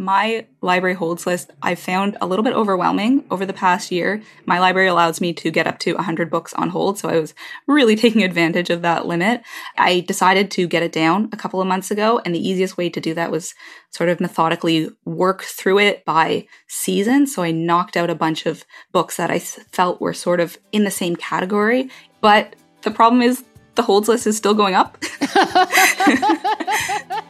my library holds list I found a little bit overwhelming over the past year. My library allows me to get up to 100 books on hold, so I was really taking advantage of that limit. I decided to get it down a couple of months ago, and the easiest way to do that was sort of methodically work through it by season. So I knocked out a bunch of books that I felt were sort of in the same category. But the problem is the holds list is still going up.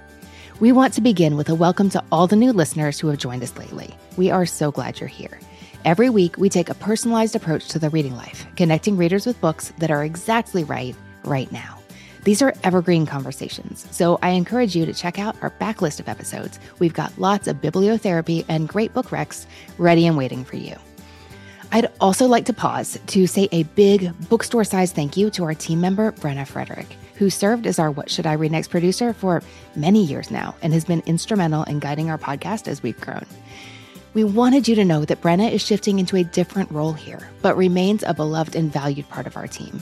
We want to begin with a welcome to all the new listeners who have joined us lately. We are so glad you're here. Every week, we take a personalized approach to the reading life, connecting readers with books that are exactly right right now. These are evergreen conversations, so I encourage you to check out our backlist of episodes. We've got lots of bibliotherapy and great book recs ready and waiting for you. I'd also like to pause to say a big bookstore size thank you to our team member, Brenna Frederick who served as our What Should I Read Next producer for many years now and has been instrumental in guiding our podcast as we've grown. We wanted you to know that Brenna is shifting into a different role here, but remains a beloved and valued part of our team.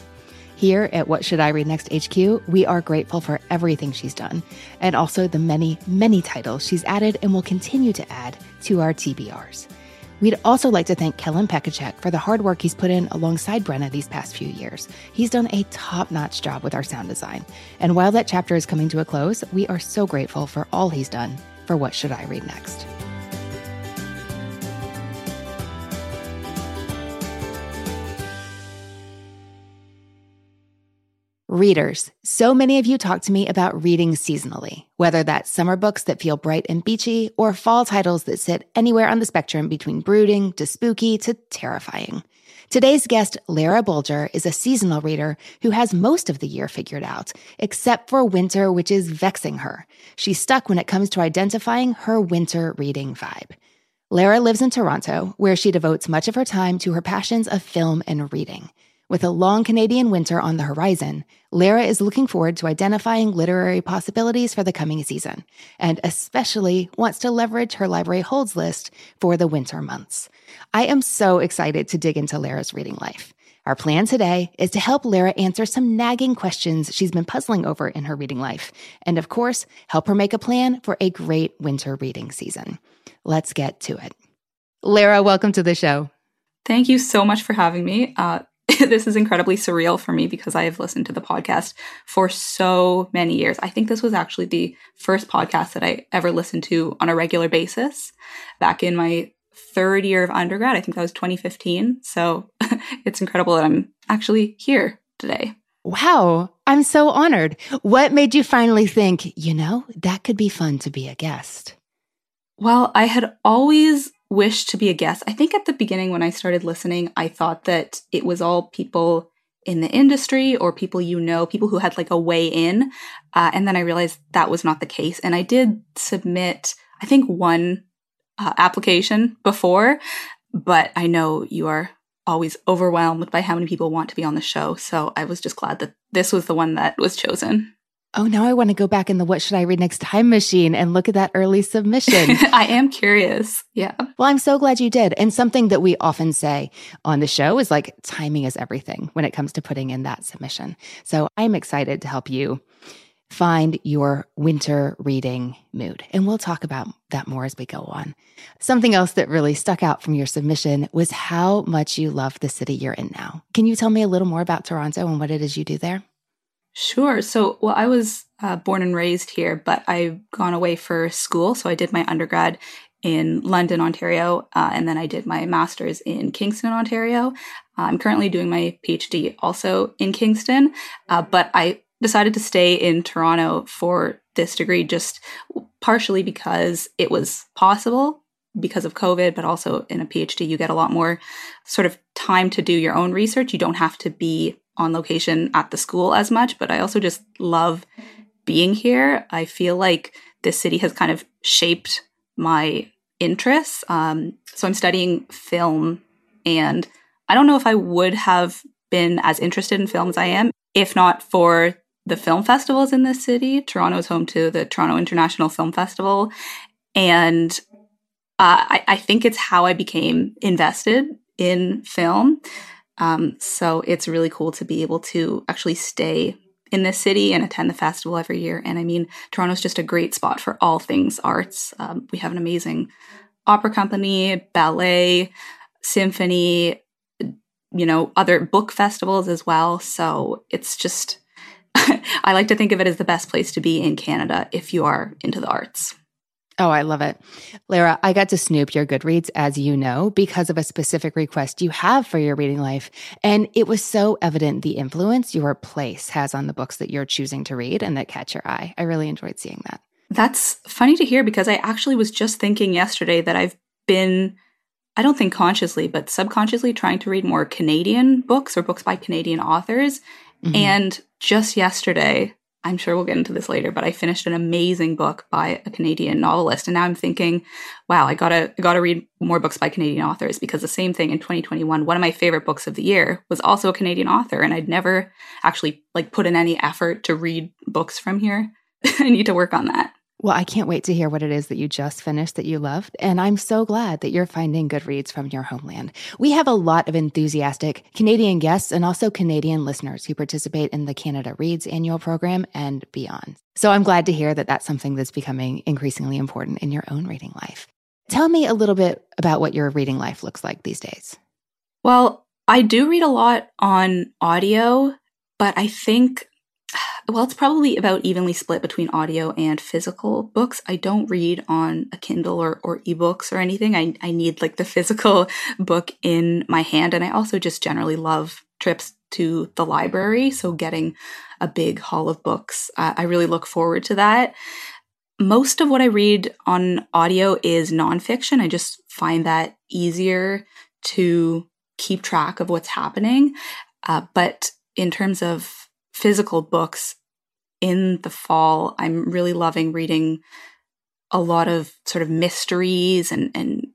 Here at What Should I Read Next HQ, we are grateful for everything she's done and also the many, many titles she's added and will continue to add to our TBRs. We'd also like to thank Kellen Pekacek for the hard work he's put in alongside Brenna these past few years. He's done a top notch job with our sound design. And while that chapter is coming to a close, we are so grateful for all he's done for What Should I Read Next? Readers, so many of you talk to me about reading seasonally, whether that's summer books that feel bright and beachy or fall titles that sit anywhere on the spectrum between brooding to spooky to terrifying. Today's guest, Lara Bulger, is a seasonal reader who has most of the year figured out, except for winter, which is vexing her. She's stuck when it comes to identifying her winter reading vibe. Lara lives in Toronto, where she devotes much of her time to her passions of film and reading. With a long Canadian winter on the horizon, Lara is looking forward to identifying literary possibilities for the coming season, and especially wants to leverage her library holds list for the winter months. I am so excited to dig into Lara's reading life. Our plan today is to help Lara answer some nagging questions she's been puzzling over in her reading life, and of course, help her make a plan for a great winter reading season. Let's get to it. Lara, welcome to the show. Thank you so much for having me. Uh, this is incredibly surreal for me because I have listened to the podcast for so many years. I think this was actually the first podcast that I ever listened to on a regular basis back in my third year of undergrad. I think that was 2015. So it's incredible that I'm actually here today. Wow. I'm so honored. What made you finally think, you know, that could be fun to be a guest? Well, I had always wish to be a guest. I think at the beginning when I started listening, I thought that it was all people in the industry or people you know, people who had like a way in. Uh, and then I realized that was not the case. And I did submit, I think, one uh, application before, but I know you are always overwhelmed by how many people want to be on the show. So I was just glad that this was the one that was chosen. Oh, now I want to go back in the What Should I Read Next time machine and look at that early submission. I am curious. Yeah. Well, I'm so glad you did. And something that we often say on the show is like timing is everything when it comes to putting in that submission. So I'm excited to help you find your winter reading mood. And we'll talk about that more as we go on. Something else that really stuck out from your submission was how much you love the city you're in now. Can you tell me a little more about Toronto and what it is you do there? Sure. So, well, I was uh, born and raised here, but I've gone away for school. So I did my undergrad in London, Ontario, uh, and then I did my master's in Kingston, Ontario. I'm currently doing my PhD also in Kingston, uh, but I decided to stay in Toronto for this degree just partially because it was possible because of COVID, but also in a PhD, you get a lot more sort of time to do your own research. You don't have to be on location at the school as much, but I also just love being here. I feel like this city has kind of shaped my interests. Um, so I'm studying film, and I don't know if I would have been as interested in film as I am if not for the film festivals in this city. Toronto is home to the Toronto International Film Festival. And uh, I, I, think it's how I became invested in film. Um, so it's really cool to be able to actually stay in this city and attend the festival every year. And I mean, Toronto's just a great spot for all things arts. Um, we have an amazing opera company, ballet, symphony, you know, other book festivals as well. So it's just, I like to think of it as the best place to be in Canada if you are into the arts. Oh, I love it. Lara, I got to snoop your Goodreads, as you know, because of a specific request you have for your reading life. And it was so evident the influence your place has on the books that you're choosing to read and that catch your eye. I really enjoyed seeing that. That's funny to hear because I actually was just thinking yesterday that I've been, I don't think consciously, but subconsciously trying to read more Canadian books or books by Canadian authors. Mm-hmm. And just yesterday, I'm sure we'll get into this later, but I finished an amazing book by a Canadian novelist. And now I'm thinking, wow, I gotta, I gotta read more books by Canadian authors because the same thing in 2021, one of my favorite books of the year was also a Canadian author. And I'd never actually like put in any effort to read books from here. I need to work on that. Well, I can't wait to hear what it is that you just finished that you loved. And I'm so glad that you're finding good reads from your homeland. We have a lot of enthusiastic Canadian guests and also Canadian listeners who participate in the Canada Reads annual program and beyond. So I'm glad to hear that that's something that's becoming increasingly important in your own reading life. Tell me a little bit about what your reading life looks like these days. Well, I do read a lot on audio, but I think well, it's probably about evenly split between audio and physical books. I don't read on a Kindle or, or ebooks or anything. I, I need like the physical book in my hand. And I also just generally love trips to the library. So getting a big haul of books, uh, I really look forward to that. Most of what I read on audio is nonfiction. I just find that easier to keep track of what's happening. Uh, but in terms of physical books in the fall, I'm really loving reading a lot of sort of mysteries and, and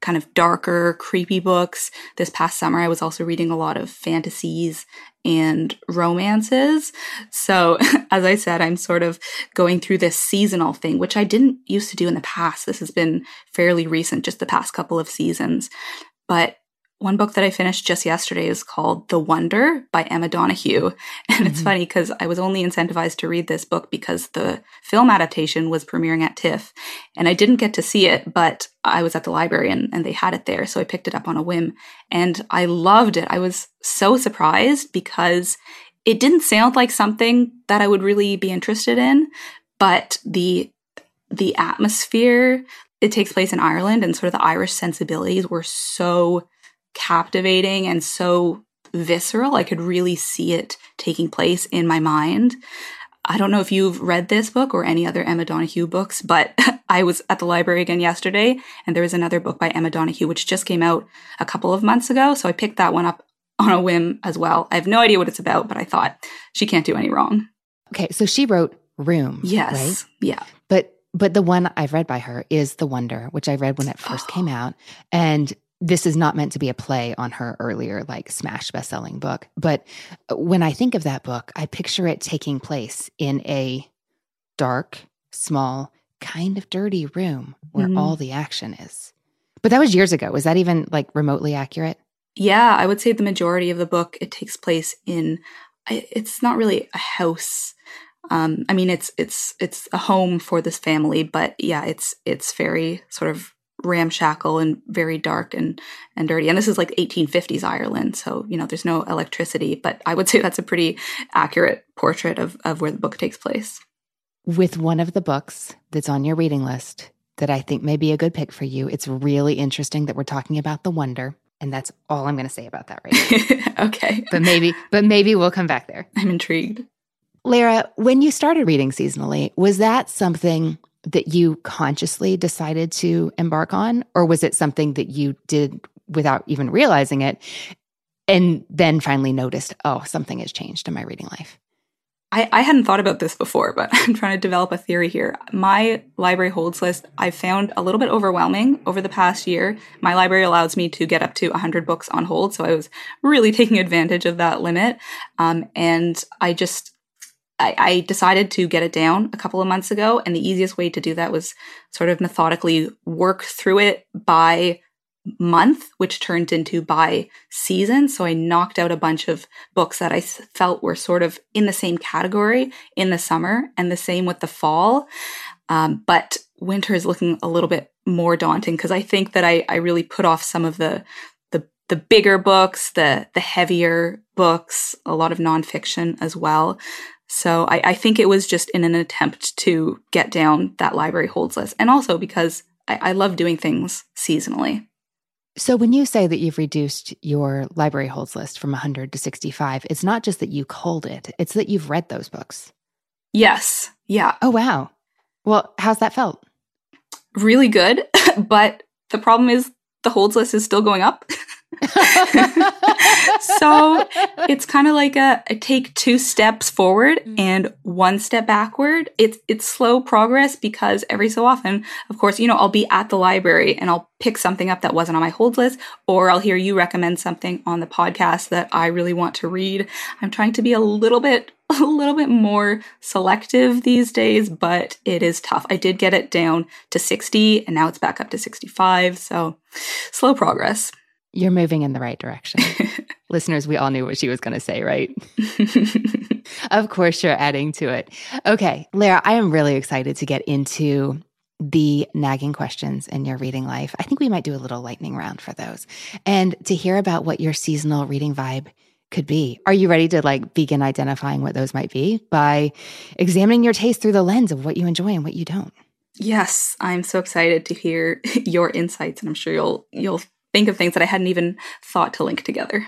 kind of darker, creepy books. This past summer, I was also reading a lot of fantasies and romances. So, as I said, I'm sort of going through this seasonal thing, which I didn't used to do in the past. This has been fairly recent, just the past couple of seasons. But one book that I finished just yesterday is called The Wonder by Emma Donoghue. And mm-hmm. it's funny because I was only incentivized to read this book because the film adaptation was premiering at TIFF. And I didn't get to see it, but I was at the library and, and they had it there. So I picked it up on a whim and I loved it. I was so surprised because it didn't sound like something that I would really be interested in, but the the atmosphere it takes place in Ireland and sort of the Irish sensibilities were so captivating and so visceral. I could really see it taking place in my mind. I don't know if you've read this book or any other Emma Donoghue books, but I was at the library again yesterday and there was another book by Emma Donoghue which just came out a couple of months ago. So I picked that one up on a whim as well. I have no idea what it's about, but I thought she can't do any wrong. Okay, so she wrote Room. Yes. Right? Yeah. But but the one I've read by her is The Wonder, which I read when it first oh. came out. And this is not meant to be a play on her earlier like smash best-selling book but when i think of that book i picture it taking place in a dark small kind of dirty room where mm-hmm. all the action is. But that was years ago. Was that even like remotely accurate? Yeah i would say the majority of the book it takes place in it's not really a house. Um, i mean it's it's it's a home for this family but yeah it's it's very sort of ramshackle and very dark and and dirty. And this is like 1850s Ireland, so you know there's no electricity. But I would say that's a pretty accurate portrait of of where the book takes place. With one of the books that's on your reading list that I think may be a good pick for you, it's really interesting that we're talking about the wonder. And that's all I'm going to say about that right now. okay. But maybe, but maybe we'll come back there. I'm intrigued. Lara, when you started reading seasonally, was that something that you consciously decided to embark on? Or was it something that you did without even realizing it and then finally noticed, oh, something has changed in my reading life? I, I hadn't thought about this before, but I'm trying to develop a theory here. My library holds list I found a little bit overwhelming over the past year. My library allows me to get up to 100 books on hold, so I was really taking advantage of that limit. Um, and I just I, I decided to get it down a couple of months ago, and the easiest way to do that was sort of methodically work through it by month, which turned into by season. So I knocked out a bunch of books that I felt were sort of in the same category in the summer, and the same with the fall. Um, but winter is looking a little bit more daunting because I think that I, I really put off some of the the the bigger books, the the heavier books, a lot of nonfiction as well. So I, I think it was just in an attempt to get down that library holds list, and also because I, I love doing things seasonally. So, when you say that you've reduced your library holds list from 100 to 65, it's not just that you culled it, it's that you've read those books. Yes. Yeah. Oh, wow. Well, how's that felt? Really good. but the problem is the holds list is still going up. so it's kind of like a, a, take two steps forward mm. and one step backward. It's it's slow progress because every so often, of course, you know, I'll be at the library and I'll pick something up that wasn't on my hold list, or I'll hear you recommend something on the podcast that I really want to read. I'm trying to be a little bit a little bit more selective these days, but it is tough. I did get it down to 60 and now it's back up to 65. So slow progress. You're moving in the right direction. Listeners, we all knew what she was going to say, right? of course, you're adding to it. Okay, Lara, I am really excited to get into the nagging questions in your reading life. I think we might do a little lightning round for those and to hear about what your seasonal reading vibe could be. Are you ready to like begin identifying what those might be by examining your taste through the lens of what you enjoy and what you don't? Yes, I'm so excited to hear your insights and I'm sure you'll you'll think of things that I hadn't even thought to link together.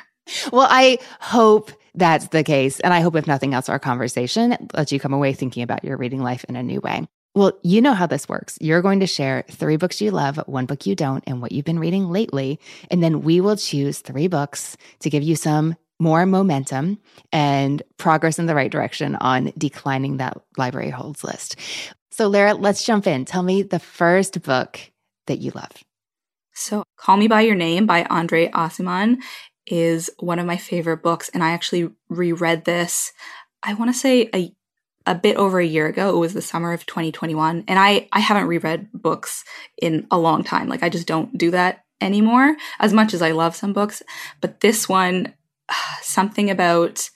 Well, I hope that's the case. And I hope, if nothing else, our conversation lets you come away thinking about your reading life in a new way. Well, you know how this works. You're going to share three books you love, one book you don't, and what you've been reading lately. And then we will choose three books to give you some more momentum and progress in the right direction on declining that library holds list. So, Lara, let's jump in. Tell me the first book that you love. So, Call Me By Your Name by Andre Aciman is one of my favorite books. And I actually reread this, I want to say a, a bit over a year ago. It was the summer of 2021. And I, I haven't reread books in a long time. Like, I just don't do that anymore as much as I love some books. But this one, something about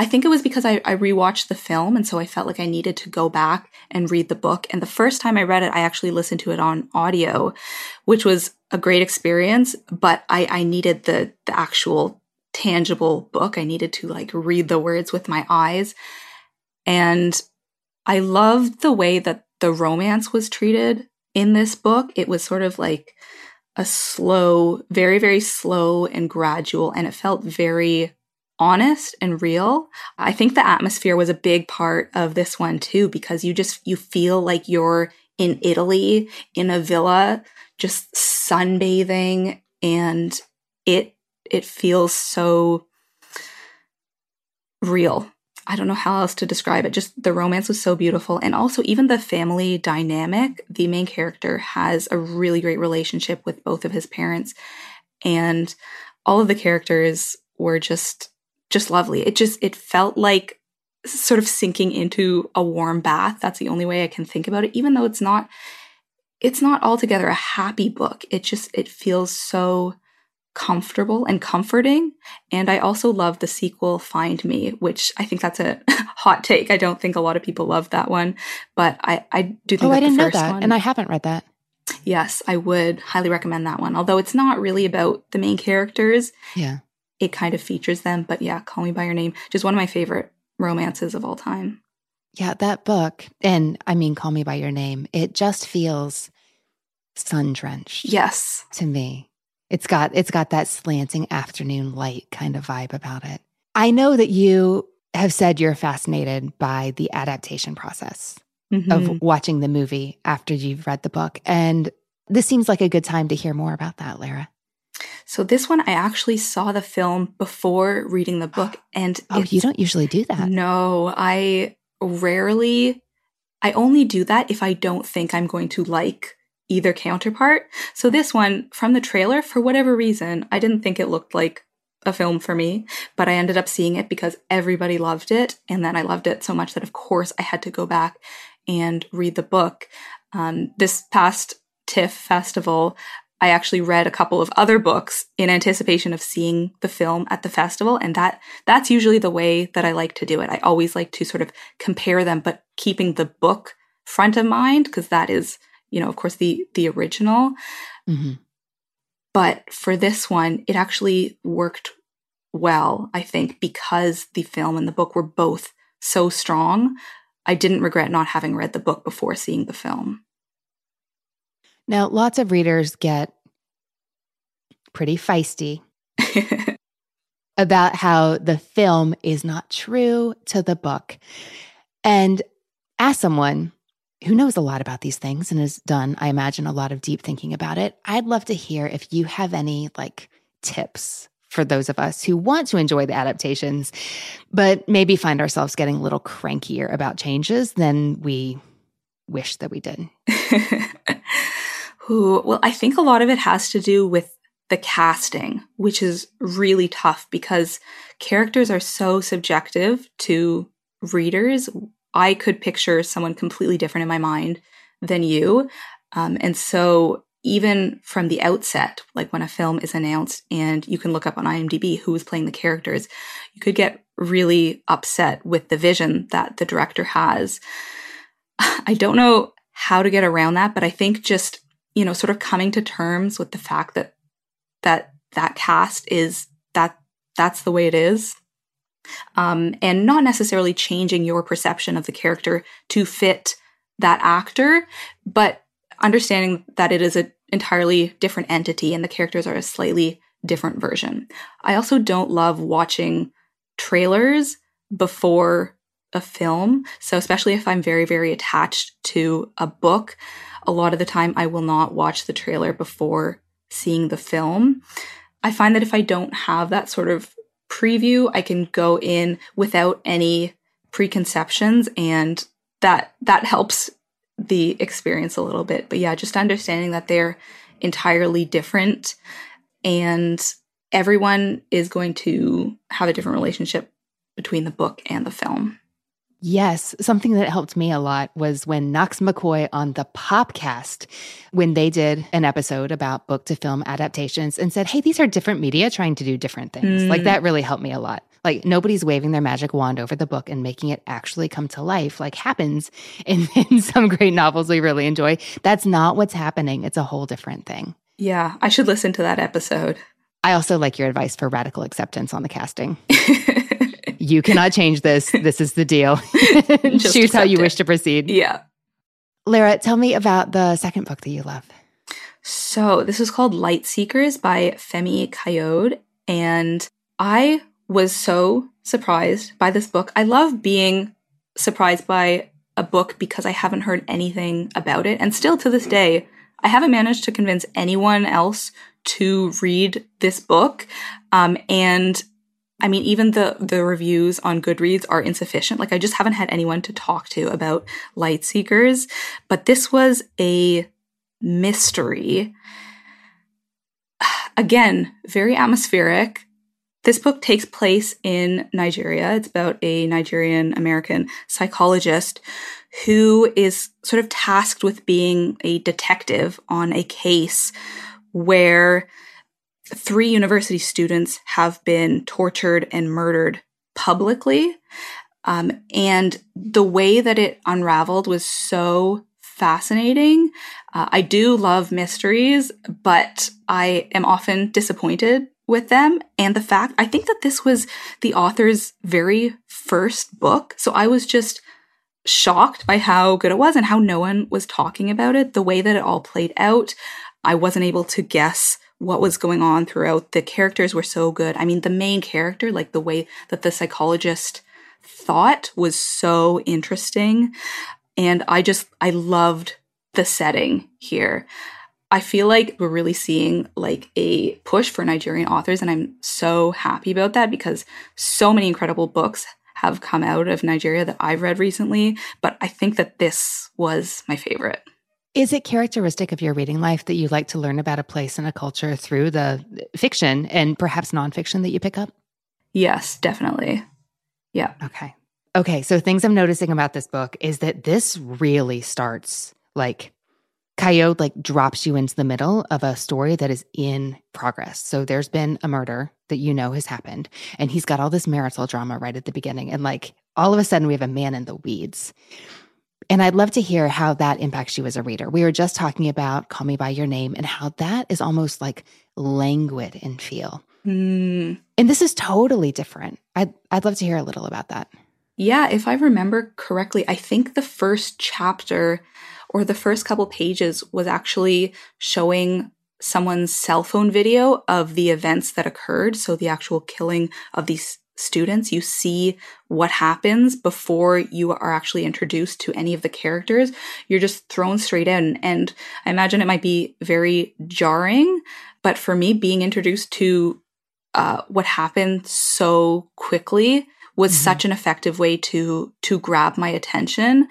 I think it was because I, I rewatched the film, and so I felt like I needed to go back and read the book. And the first time I read it, I actually listened to it on audio, which was a great experience. But I, I needed the the actual tangible book. I needed to like read the words with my eyes, and I loved the way that the romance was treated in this book. It was sort of like a slow, very, very slow and gradual, and it felt very honest and real. I think the atmosphere was a big part of this one too because you just you feel like you're in Italy in a villa just sunbathing and it it feels so real. I don't know how else to describe it. Just the romance was so beautiful. And also, even the family dynamic, the main character has a really great relationship with both of his parents. And all of the characters were just just lovely. It just it felt like sort of sinking into a warm bath. That's the only way I can think about it even though it's not it's not altogether a happy book. It just it feels so comfortable and comforting. And I also love the sequel Find Me, which I think that's a hot take. I don't think a lot of people love that one, but I I do think Oh, I didn't know that. One, and I haven't read that. Yes, I would highly recommend that one. Although it's not really about the main characters. Yeah it kind of features them. But yeah, Call Me By Your Name, just one of my favorite romances of all time. Yeah, that book, and I mean, Call Me By Your Name, it just feels sun drenched. Yes. To me. It's got it's got that slanting afternoon light kind of vibe about it. I know that you have said you're fascinated by the adaptation process mm-hmm. of watching the movie after you've read the book. And this seems like a good time to hear more about that, Lara. So this one, I actually saw the film before reading the book, and oh, you don't usually do that. No, I rarely. I only do that if I don't think I'm going to like either counterpart. So this one, from the trailer, for whatever reason, I didn't think it looked like a film for me, but I ended up seeing it because everybody loved it. And then I loved it so much that, of course, I had to go back and read the book. Um, this past TIFF festival, I actually read a couple of other books in anticipation of seeing the film at the festival. And that, that's usually the way that I like to do it. I always like to sort of compare them, but keeping the book front of mind, because that is, you know, of course, the, the original. Mm-hmm. But for this one, it actually worked well, I think, because the film and the book were both so strong. I didn't regret not having read the book before seeing the film. Now, lots of readers get pretty feisty about how the film is not true to the book. And as someone who knows a lot about these things and has done, I imagine, a lot of deep thinking about it, I'd love to hear if you have any like tips for those of us who want to enjoy the adaptations, but maybe find ourselves getting a little crankier about changes than we wish that we did. Ooh, well, I think a lot of it has to do with the casting, which is really tough because characters are so subjective to readers. I could picture someone completely different in my mind than you. Um, and so even from the outset, like when a film is announced and you can look up on IMDb who is playing the characters, you could get really upset with the vision that the director has. I don't know how to get around that, but I think just, you know, sort of coming to terms with the fact that that that cast is that that's the way it is. Um, and not necessarily changing your perception of the character to fit that actor, but understanding that it is an entirely different entity and the characters are a slightly different version. I also don't love watching trailers before a film. So, especially if I'm very, very attached to a book, a lot of the time I will not watch the trailer before seeing the film. I find that if I don't have that sort of preview, I can go in without any preconceptions and that that helps the experience a little bit. But yeah, just understanding that they're entirely different and everyone is going to have a different relationship between the book and the film. Yes, something that helped me a lot was when Knox McCoy on the Popcast, when they did an episode about book to film adaptations and said, Hey, these are different media trying to do different things. Mm. Like that really helped me a lot. Like nobody's waving their magic wand over the book and making it actually come to life, like happens in, in some great novels we really enjoy. That's not what's happening. It's a whole different thing. Yeah, I should listen to that episode. I also like your advice for radical acceptance on the casting. you cannot change this. This is the deal. Choose how you it. wish to proceed. Yeah. Lara, tell me about the second book that you love. So, this is called Light Seekers by Femi Kayode. And I was so surprised by this book. I love being surprised by a book because I haven't heard anything about it. And still to this day, I haven't managed to convince anyone else to read this book. Um, and I mean, even the the reviews on Goodreads are insufficient. Like, I just haven't had anyone to talk to about Light Seekers. But this was a mystery. Again, very atmospheric. This book takes place in Nigeria. It's about a Nigerian American psychologist who is sort of tasked with being a detective on a case where three university students have been tortured and murdered publicly. Um, and the way that it unraveled was so fascinating. Uh, I do love mysteries, but I am often disappointed with them. And the fact, I think that this was the author's very first book. So I was just shocked by how good it was and how no one was talking about it, the way that it all played out. I wasn't able to guess what was going on throughout. The characters were so good. I mean, the main character, like the way that the psychologist thought was so interesting. And I just, I loved the setting here. I feel like we're really seeing like a push for Nigerian authors, and I'm so happy about that because so many incredible books have come out of Nigeria that I've read recently. But I think that this was my favorite. Is it characteristic of your reading life that you like to learn about a place and a culture through the fiction and perhaps nonfiction that you pick up? Yes, definitely. Yeah. Okay. Okay. So, things I'm noticing about this book is that this really starts like Kayode like drops you into the middle of a story that is in progress. So there's been a murder that you know has happened, and he's got all this marital drama right at the beginning. And like all of a sudden, we have a man in the weeds. And I'd love to hear how that impacts you as a reader. We were just talking about Call Me By Your Name and how that is almost like languid in feel. Mm. And this is totally different. I'd, I'd love to hear a little about that. Yeah, if I remember correctly, I think the first chapter or the first couple pages was actually showing someone's cell phone video of the events that occurred. So the actual killing of these students, you see what happens before you are actually introduced to any of the characters. You're just thrown straight in. And I imagine it might be very jarring, but for me, being introduced to uh, what happened so quickly was mm-hmm. such an effective way to to grab my attention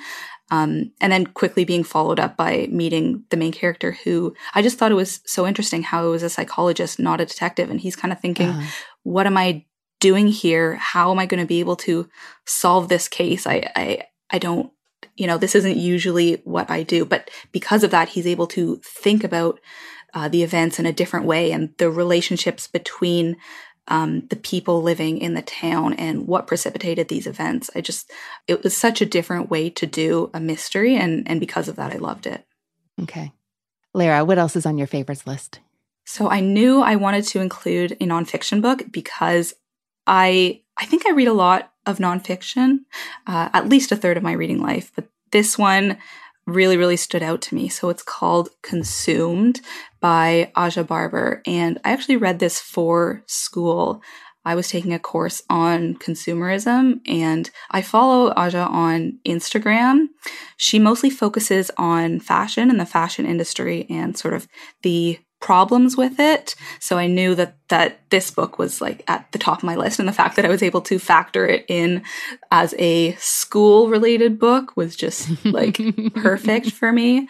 um, and then quickly being followed up by meeting the main character who I just thought it was so interesting how it was a psychologist, not a detective. And he's kind of thinking, uh-huh. what am I doing here? How am I going to be able to solve this case? I, I, I don't, you know, this isn't usually what I do, but because of that, he's able to think about uh, the events in a different way and the relationships between um, the people living in the town and what precipitated these events. I just, it was such a different way to do a mystery. And, and because of that, I loved it. Okay. Lara, what else is on your favorites list? So I knew I wanted to include a nonfiction book because I, I think I read a lot of nonfiction, uh, at least a third of my reading life, but this one really, really stood out to me. So it's called Consumed by Aja Barber. And I actually read this for school. I was taking a course on consumerism and I follow Aja on Instagram. She mostly focuses on fashion and the fashion industry and sort of the problems with it. So I knew that that this book was like at the top of my list and the fact that I was able to factor it in as a school related book was just like perfect for me.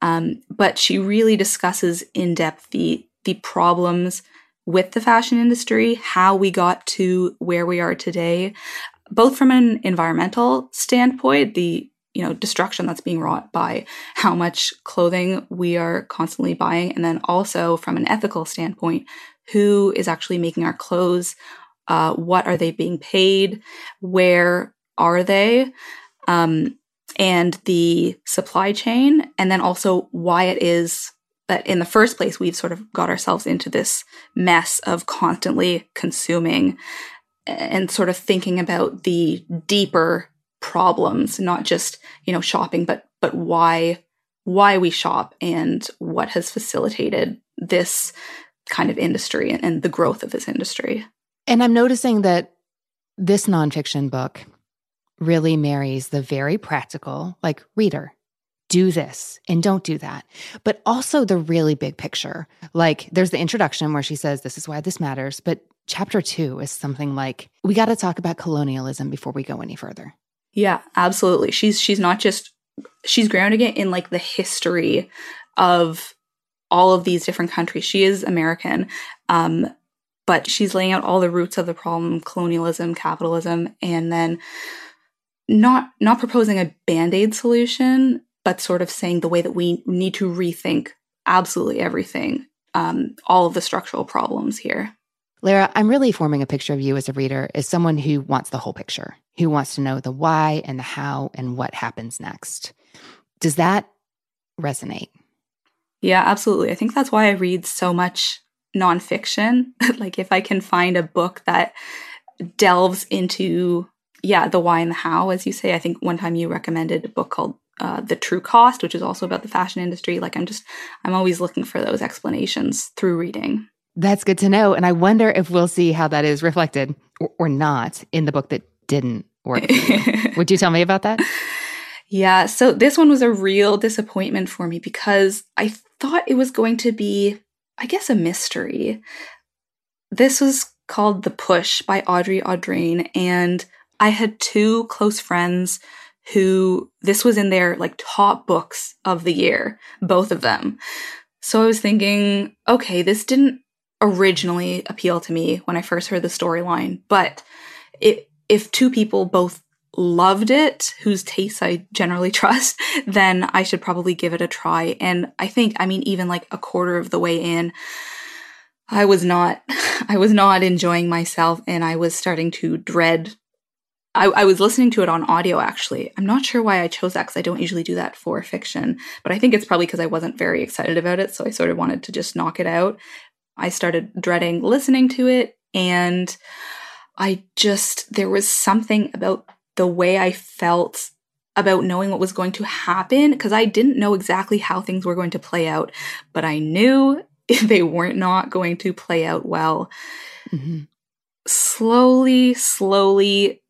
Um, but she really discusses in depth the the problems with the fashion industry, how we got to where we are today, both from an environmental standpoint, the you know destruction that's being wrought by how much clothing we are constantly buying. And then also from an ethical standpoint who is actually making our clothes uh, what are they being paid where are they um, and the supply chain and then also why it is that in the first place we've sort of got ourselves into this mess of constantly consuming and sort of thinking about the deeper problems, not just, you know, shopping, but but why why we shop and what has facilitated this kind of industry and, and the growth of this industry. And I'm noticing that this nonfiction book really marries the very practical, like reader, do this and don't do that, but also the really big picture. Like there's the introduction where she says, This is why this matters. But chapter two is something like, We got to talk about colonialism before we go any further. Yeah, absolutely. She's she's not just she's grounding it in like the history of all of these different countries. She is American, um, but she's laying out all the roots of the problem: colonialism, capitalism, and then not not proposing a band-aid solution, but sort of saying the way that we need to rethink absolutely everything, um, all of the structural problems here. Lara, I'm really forming a picture of you as a reader as someone who wants the whole picture, who wants to know the why and the how and what happens next. Does that resonate? Yeah, absolutely. I think that's why I read so much nonfiction. like, if I can find a book that delves into, yeah, the why and the how, as you say, I think one time you recommended a book called uh, The True Cost, which is also about the fashion industry. Like, I'm just, I'm always looking for those explanations through reading. That's good to know. And I wonder if we'll see how that is reflected or, or not in the book that didn't work. Would you tell me about that? Yeah. So this one was a real disappointment for me because I thought it was going to be, I guess, a mystery. This was called The Push by Audrey Audrain, and I had two close friends who this was in their like top books of the year, both of them. So I was thinking, okay, this didn't originally appeal to me when I first heard the storyline, but it, if two people both loved it, whose tastes I generally trust, then I should probably give it a try. And I think, I mean, even like a quarter of the way in, I was not, I was not enjoying myself and I was starting to dread. I, I was listening to it on audio actually. I'm not sure why I chose that because I don't usually do that for fiction, but I think it's probably because I wasn't very excited about it. So I sort of wanted to just knock it out. I started dreading listening to it and I just, there was something about the way I felt about knowing what was going to happen because I didn't know exactly how things were going to play out, but I knew they weren't not going to play out well. Mm-hmm. Slowly, slowly,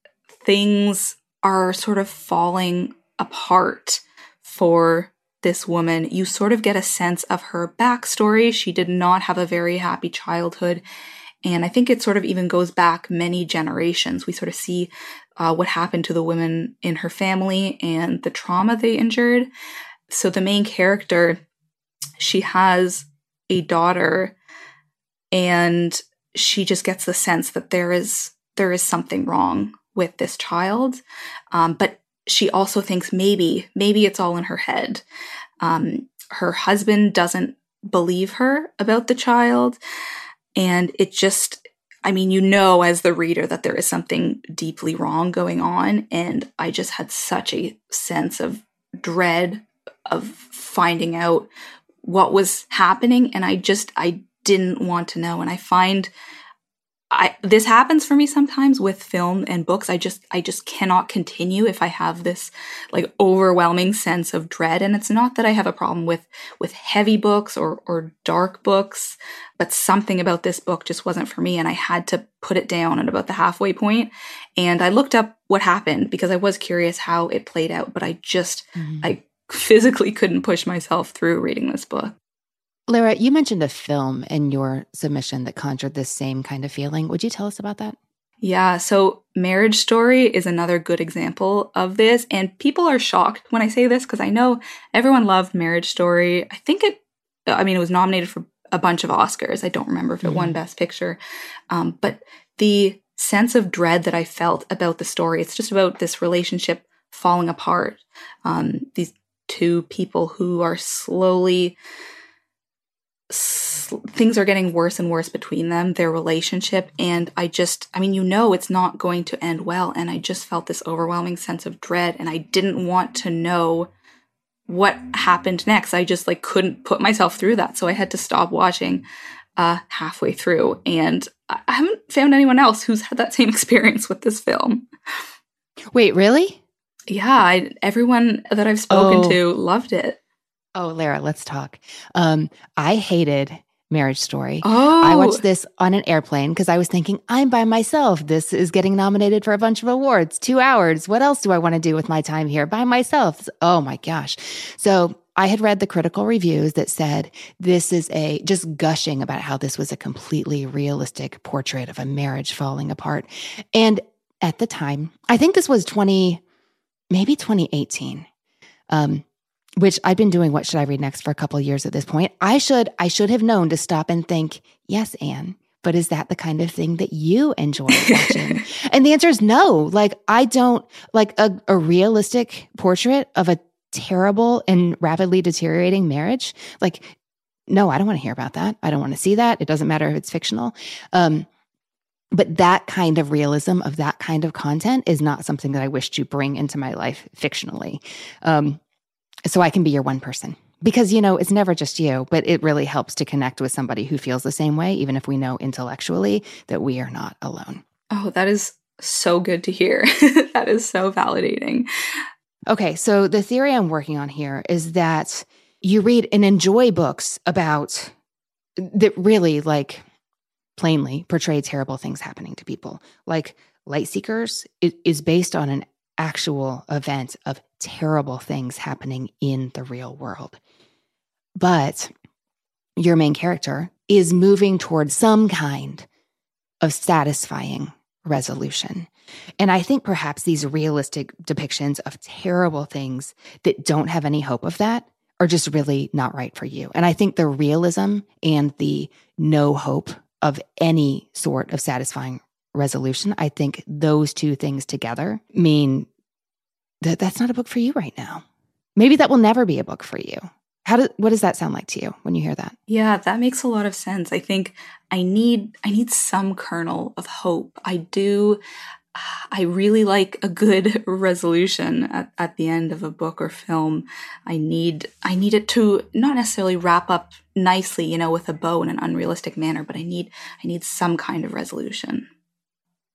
things are sort of falling apart for this woman. You sort of get a sense of her backstory. She did not have a very happy childhood. And I think it sort of even goes back many generations. We sort of see uh, what happened to the women in her family and the trauma they endured. So the main character, she has a daughter, and she just gets the sense that there is there is something wrong with this child, um, but she also thinks maybe maybe it's all in her head. Um, her husband doesn't believe her about the child, and it just I mean, you know, as the reader, that there is something deeply wrong going on. And I just had such a sense of dread of finding out what was happening. And I just, I didn't want to know. And I find I this happens for me sometimes with film and books. I just I just cannot continue if I have this like overwhelming sense of dread. And it's not that I have a problem with with heavy books or or dark books, but something about this book just wasn't for me and I had to put it down at about the halfway point. And I looked up what happened because I was curious how it played out, but I just mm-hmm. I physically couldn't push myself through reading this book. Lara, you mentioned a film in your submission that conjured this same kind of feeling. Would you tell us about that? Yeah, so Marriage Story is another good example of this. And people are shocked when I say this because I know everyone loved Marriage Story. I think it, I mean, it was nominated for a bunch of Oscars. I don't remember if it mm-hmm. won Best Picture. Um, but the sense of dread that I felt about the story, it's just about this relationship falling apart. Um, these two people who are slowly things are getting worse and worse between them, their relationship. And I just, I mean, you know, it's not going to end well. And I just felt this overwhelming sense of dread. And I didn't want to know what happened next. I just like couldn't put myself through that. So I had to stop watching uh, halfway through. And I haven't found anyone else who's had that same experience with this film. Wait, really? Yeah, I, everyone that I've spoken oh. to loved it. Oh, Lara, let's talk. Um, I hated Marriage Story. Oh. I watched this on an airplane because I was thinking, I'm by myself. This is getting nominated for a bunch of awards. Two hours. What else do I want to do with my time here by myself? Oh my gosh. So I had read the critical reviews that said this is a just gushing about how this was a completely realistic portrait of a marriage falling apart. And at the time, I think this was 20, maybe 2018. Um, which I've been doing what should I read next for a couple of years at this point. I should I should have known to stop and think, yes, Anne, but is that the kind of thing that you enjoy watching? and the answer is no. Like I don't like a, a realistic portrait of a terrible and rapidly deteriorating marriage. Like, no, I don't want to hear about that. I don't want to see that. It doesn't matter if it's fictional. Um, but that kind of realism of that kind of content is not something that I wish to bring into my life fictionally. Um, so I can be your one person. Because, you know, it's never just you, but it really helps to connect with somebody who feels the same way, even if we know intellectually that we are not alone. Oh, that is so good to hear. that is so validating. Okay, so the theory I'm working on here is that you read and enjoy books about that really, like, plainly portray terrible things happening to people. Like, Light Seekers it is based on an actual event of terrible things happening in the real world. But your main character is moving towards some kind of satisfying resolution. And I think perhaps these realistic depictions of terrible things that don't have any hope of that are just really not right for you. And I think the realism and the no hope of any sort of satisfying resolution, I think those two things together mean that that's not a book for you right now. Maybe that will never be a book for you. How do, what does that sound like to you when you hear that? Yeah, that makes a lot of sense. I think I need I need some kernel of hope. I do I really like a good resolution at, at the end of a book or film. I need I need it to not necessarily wrap up nicely, you know, with a bow in an unrealistic manner, but I need I need some kind of resolution.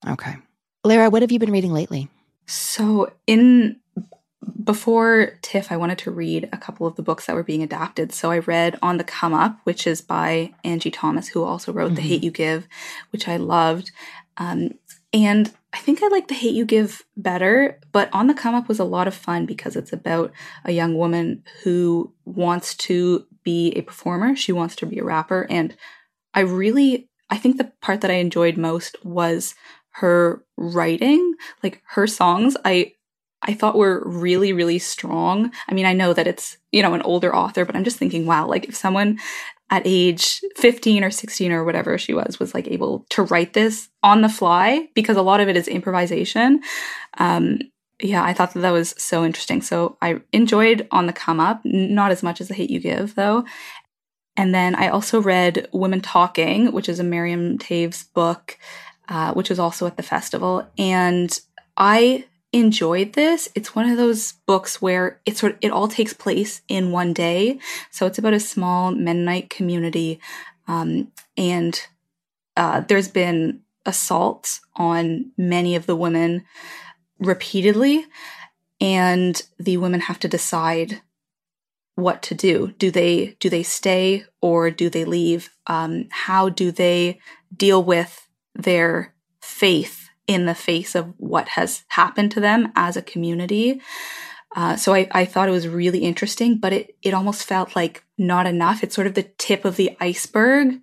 Okay. Lara, what have you been reading lately? So in before TIFF, I wanted to read a couple of the books that were being adapted. So I read On the Come Up, which is by Angie Thomas, who also wrote mm-hmm. The Hate You Give, which I loved. Um, and I think I like The Hate You Give better, but On the Come Up was a lot of fun because it's about a young woman who wants to be a performer. She wants to be a rapper. And I really, I think the part that I enjoyed most was her writing. Like her songs, I I thought were really, really strong. I mean, I know that it's, you know, an older author, but I'm just thinking, wow, like if someone at age 15 or 16 or whatever she was, was like able to write this on the fly, because a lot of it is improvisation. Um, yeah, I thought that that was so interesting. So I enjoyed On the Come Up, not as much as The Hate You Give, though. And then I also read Women Talking, which is a Miriam Toews book, uh, which was also at the festival. And I enjoyed this. It's one of those books where it sort of, it all takes place in one day. So it's about a small Mennonite community, um, and uh, there's been assaults on many of the women repeatedly, and the women have to decide what to do. Do they do they stay or do they leave? Um, how do they deal with their faith in the face of what has happened to them as a community. Uh, so I, I thought it was really interesting, but it, it almost felt like not enough. It's sort of the tip of the iceberg.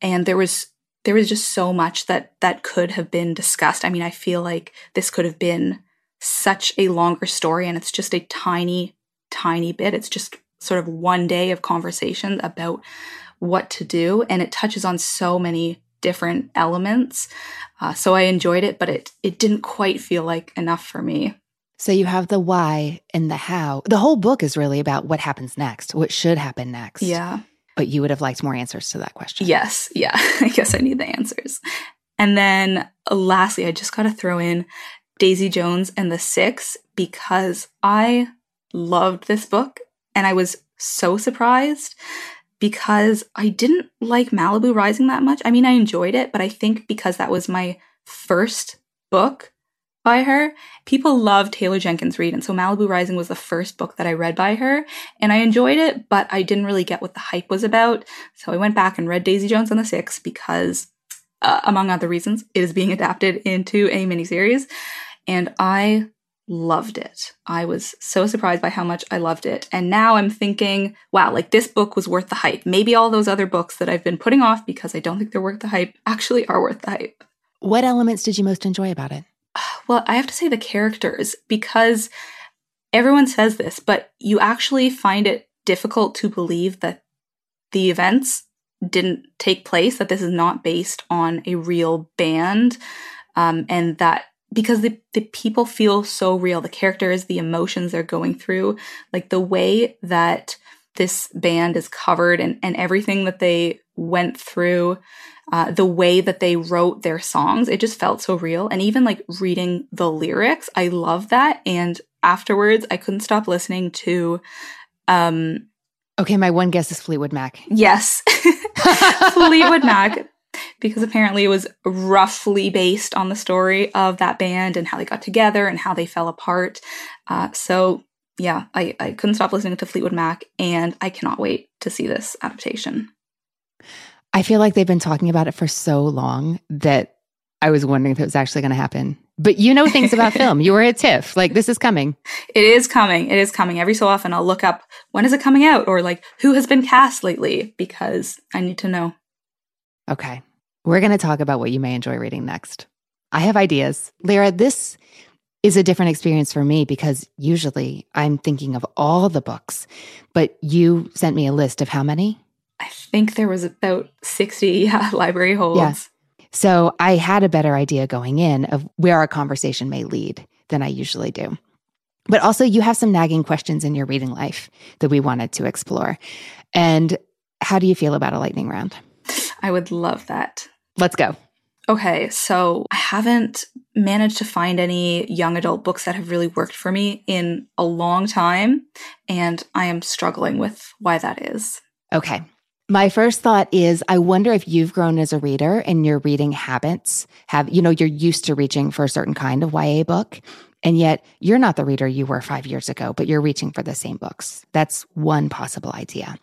And there was there was just so much that that could have been discussed. I mean, I feel like this could have been such a longer story and it's just a tiny, tiny bit. It's just sort of one day of conversation about what to do. And it touches on so many different elements. Uh, so I enjoyed it, but it it didn't quite feel like enough for me. So you have the why and the how. The whole book is really about what happens next, what should happen next. Yeah. But you would have liked more answers to that question. Yes. Yeah. I guess I need the answers. And then uh, lastly, I just got to throw in Daisy Jones and the Six because I loved this book and I was so surprised because I didn't like Malibu Rising that much. I mean, I enjoyed it, but I think because that was my first book by her, people love Taylor Jenkins Reid. And so Malibu Rising was the first book that I read by her. And I enjoyed it, but I didn't really get what the hype was about. So I went back and read Daisy Jones and the Six because, uh, among other reasons, it is being adapted into a miniseries. And I loved it. I was so surprised by how much I loved it. And now I'm thinking, wow, like this book was worth the hype. Maybe all those other books that I've been putting off because I don't think they're worth the hype actually are worth the hype. What elements did you most enjoy about it? Well, I have to say the characters because everyone says this, but you actually find it difficult to believe that the events didn't take place, that this is not based on a real band, um, and that because the, the people feel so real. The characters the emotions they're going through like the way that this band is covered and, and everything that they went through uh, the way that they wrote their songs it just felt so real. And even like reading the lyrics i love that. And afterwards i couldn't stop listening to um okay my one guess is fleetwood mac. Yes. Fleetwood mac because apparently it was roughly based on the story of that band and how they got together and how they fell apart. Uh, so, yeah, I, I couldn't stop listening to Fleetwood Mac, and I cannot wait to see this adaptation. I feel like they've been talking about it for so long that I was wondering if it was actually going to happen But you know things about film. You were at TIFF. Like this is coming. It is coming. It is coming. Every so often I'll look up when is it coming out or like who has been cast lately because I need to know. Okay. We're going to talk about what you may enjoy reading next. I have ideas. Lara, this is a different experience for me because usually I'm thinking of all the books, but you sent me a list of how many? I think there was about 60 yeah, library holds. Yeah. So I had a better idea going in of where our conversation may lead than I usually do. But also, you have some nagging questions in your reading life that we wanted to explore. And how do you feel about a lightning round? I would love that. Let's go. Okay, so I haven't managed to find any young adult books that have really worked for me in a long time, and I am struggling with why that is. Okay. My first thought is I wonder if you've grown as a reader and your reading habits have, you know, you're used to reaching for a certain kind of YA book. And yet you're not the reader you were five years ago, but you're reaching for the same books. That's one possible idea.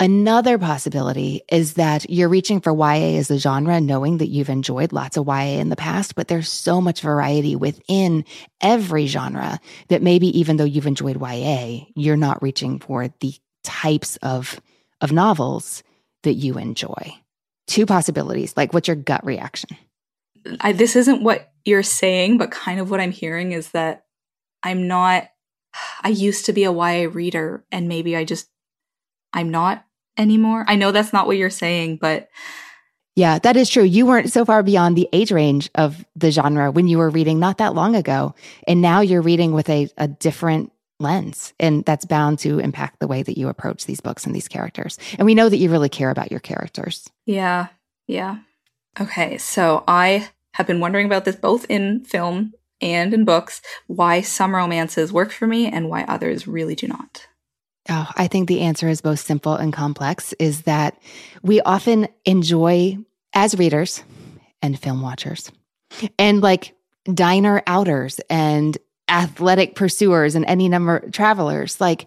Another possibility is that you're reaching for YA as a genre, knowing that you've enjoyed lots of YA in the past, but there's so much variety within every genre that maybe even though you've enjoyed YA, you're not reaching for the types of, of novels that you enjoy. Two possibilities. Like, what's your gut reaction? I, this isn't what you're saying, but kind of what I'm hearing is that I'm not, I used to be a YA reader and maybe I just, I'm not anymore. I know that's not what you're saying, but. Yeah, that is true. You weren't so far beyond the age range of the genre when you were reading not that long ago. And now you're reading with a, a different lens. And that's bound to impact the way that you approach these books and these characters. And we know that you really care about your characters. Yeah. Yeah. Okay. So I have been wondering about this both in film and in books why some romances work for me and why others really do not. Oh, I think the answer is both simple and complex is that we often enjoy as readers and film watchers and like diner outers and athletic pursuers and any number travelers. Like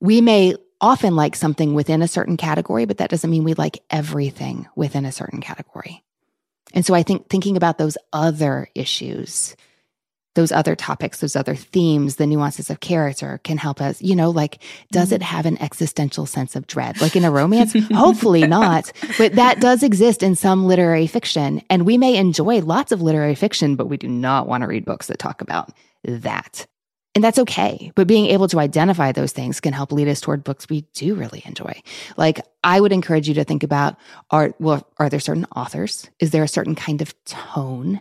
we may often like something within a certain category, but that doesn't mean we like everything within a certain category. And so I think thinking about those other issues those other topics, those other themes, the nuances of character can help us, you know, like, does mm-hmm. it have an existential sense of dread? Like in a romance? Hopefully not. But that does exist in some literary fiction. And we may enjoy lots of literary fiction, but we do not want to read books that talk about that. And that's okay. But being able to identify those things can help lead us toward books we do really enjoy. Like I would encourage you to think about are well, are there certain authors? Is there a certain kind of tone?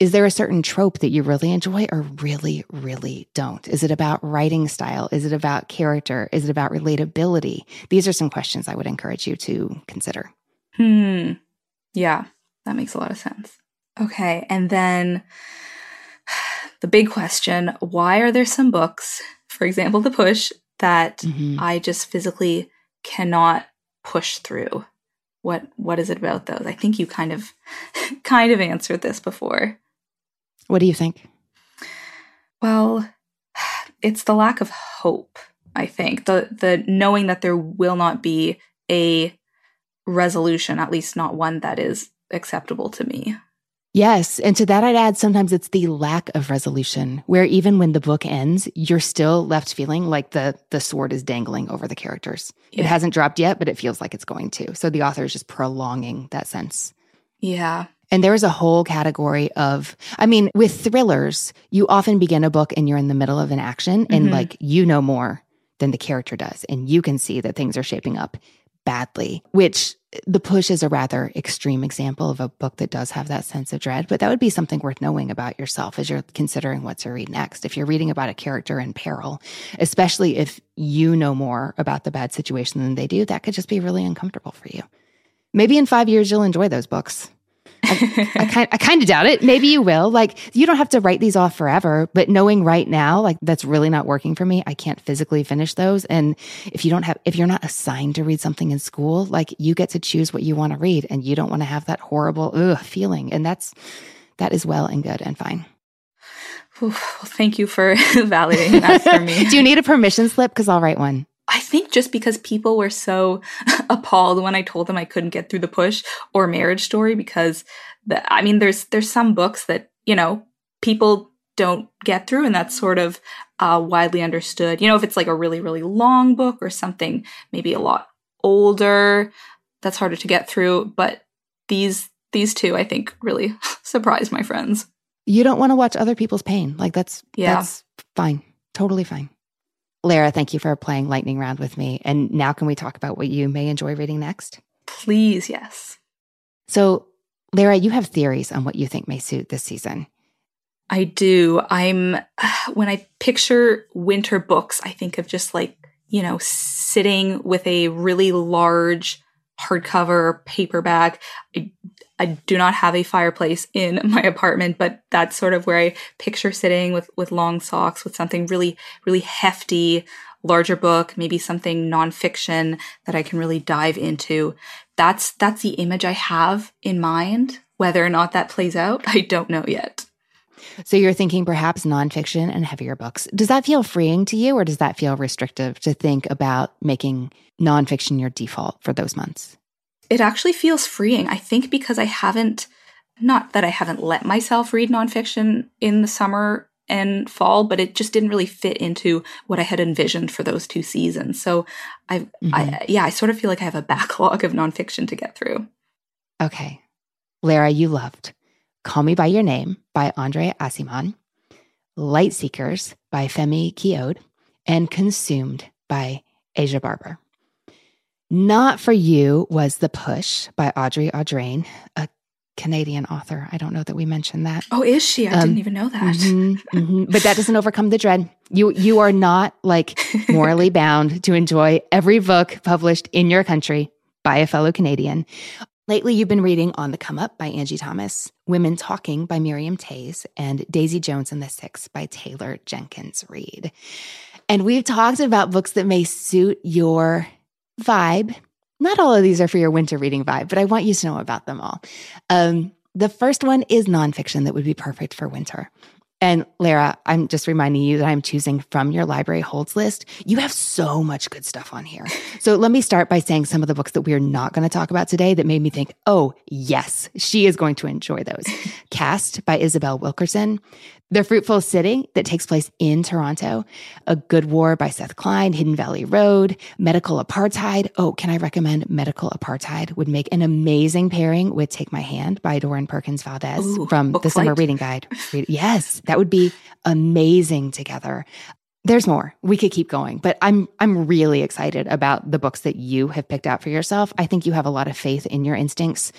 Is there a certain trope that you really enjoy or really, really don't? Is it about writing style? Is it about character? Is it about relatability? These are some questions I would encourage you to consider. Hmm. Yeah, that makes a lot of sense. Okay. And then the big question why are there some books, for example, The Push, that mm-hmm. I just physically cannot push through? What what is it about those? I think you kind of kind of answered this before. What do you think? Well, it's the lack of hope, I think. The the knowing that there will not be a resolution, at least not one that is acceptable to me. Yes. And to that, I'd add sometimes it's the lack of resolution where even when the book ends, you're still left feeling like the, the sword is dangling over the characters. Yeah. It hasn't dropped yet, but it feels like it's going to. So the author is just prolonging that sense. Yeah. And there is a whole category of, I mean, with thrillers, you often begin a book and you're in the middle of an action and mm-hmm. like you know more than the character does. And you can see that things are shaping up badly, which the push is a rather extreme example of a book that does have that sense of dread, but that would be something worth knowing about yourself as you're considering what to read next. If you're reading about a character in peril, especially if you know more about the bad situation than they do, that could just be really uncomfortable for you. Maybe in five years, you'll enjoy those books. I, I, kind, I kind of doubt it. Maybe you will. Like, you don't have to write these off forever, but knowing right now, like, that's really not working for me. I can't physically finish those. And if you don't have, if you're not assigned to read something in school, like, you get to choose what you want to read and you don't want to have that horrible, ugh, feeling. And that's, that is well and good and fine. Well, thank you for validating that for me. Do you need a permission slip? Because I'll write one. I think just because people were so appalled when I told them I couldn't get through the push or marriage story because the, I mean there's there's some books that, you know, people don't get through, and that's sort of uh, widely understood. You know, if it's like a really, really long book or something maybe a lot older, that's harder to get through. But these these two, I think, really surprised my friends. You don't want to watch other people's pain. Like that's yeah. that's fine. Totally fine. Lara, thank you for playing lightning round with me. And now can we talk about what you may enjoy reading next? Please, yes. So, Lara, you have theories on what you think may suit this season. I do. I'm when I picture winter books, I think of just like, you know, sitting with a really large hardcover paperback. I, I do not have a fireplace in my apartment, but that's sort of where I picture sitting with, with long socks with something really, really hefty, larger book, maybe something nonfiction that I can really dive into. That's, that's the image I have in mind. Whether or not that plays out, I don't know yet. So you're thinking perhaps nonfiction and heavier books. Does that feel freeing to you, or does that feel restrictive to think about making nonfiction your default for those months? It actually feels freeing. I think because I haven't, not that I haven't let myself read nonfiction in the summer and fall, but it just didn't really fit into what I had envisioned for those two seasons. So I, mm-hmm. I yeah, I sort of feel like I have a backlog of nonfiction to get through. Okay. Lara, you loved Call Me By Your Name by Andre Aciman, Light Seekers by Femi Kayode, and Consumed by Aja Barber. Not for You was The Push by Audrey Audrain, a Canadian author. I don't know that we mentioned that. Oh, is she? I um, didn't even know that. Mm-hmm, mm-hmm. But that doesn't overcome the dread. You you are not like morally bound to enjoy every book published in your country by a fellow Canadian. Lately, you've been reading On the Come Up by Angie Thomas, Women Talking by Miriam Toews, and Daisy Jones and the Six by Taylor Jenkins Reid. And we've talked about books that may suit your vibe. Not all of these are for your winter reading vibe, but I want you to know about them all. Um, the first one is nonfiction that would be perfect for winter. And Lara, I'm just reminding you that I'm choosing from your library holds list. You have so much good stuff on here. so let me start by saying some of the books that we're not going to talk about today that made me think, oh, yes, she is going to enjoy those. Caste by Isabel Wilkerson, the Fruitful City that takes place in Toronto, A Good War by Seth Klein, Hidden Valley Road, Medical Apartheid. Oh, can I recommend Medical Apartheid? Would make an amazing pairing with Take My Hand by Dolen Perkins Valdez Ooh, from the Summer Reading Guide. yes, that would be amazing together. There's more. We could keep going, but I'm I'm really excited about the books that you have picked out for yourself. I think you have a lot of faith in your instincts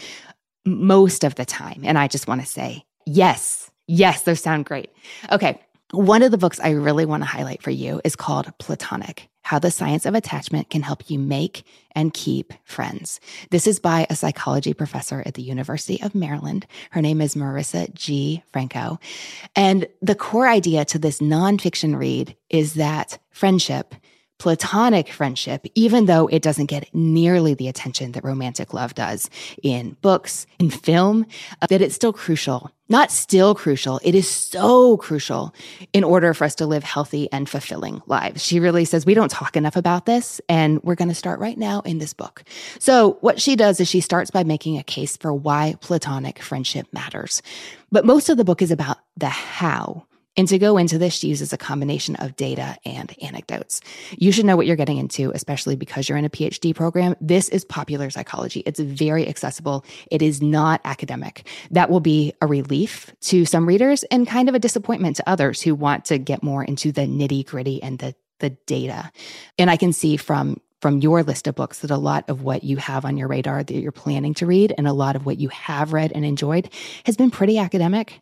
most of the time, and I just want to say, yes, Yes, those sound great. Okay. One of the books I really want to highlight for you is called Platonic How the Science of Attachment Can Help You Make and Keep Friends. This is by a psychology professor at the University of Maryland. Her name is Marissa G. Franco. And the core idea to this nonfiction read is that friendship platonic friendship, even though it doesn't get nearly the attention that romantic love does in books, in film, uh, that it's still crucial. Not still crucial, it is so crucial in order for us to live healthy and fulfilling lives. She really says we don't talk enough about this, and we're going to start right now in this book. So, what she does is she starts by making a case for why platonic friendship matters. But most of the book is about the how and to go into this, she uses a combination of data and anecdotes. You should know what you're getting into, especially because you're in a PhD program. This is popular psychology. It's very accessible. It is not academic. That will be a relief to some readers and kind of a disappointment to others who want to get more into the nitty gritty and the the data. And I can see from from your list of books that a lot of what you have on your radar that you're planning to read and a lot of what you have read and enjoyed has been pretty academic.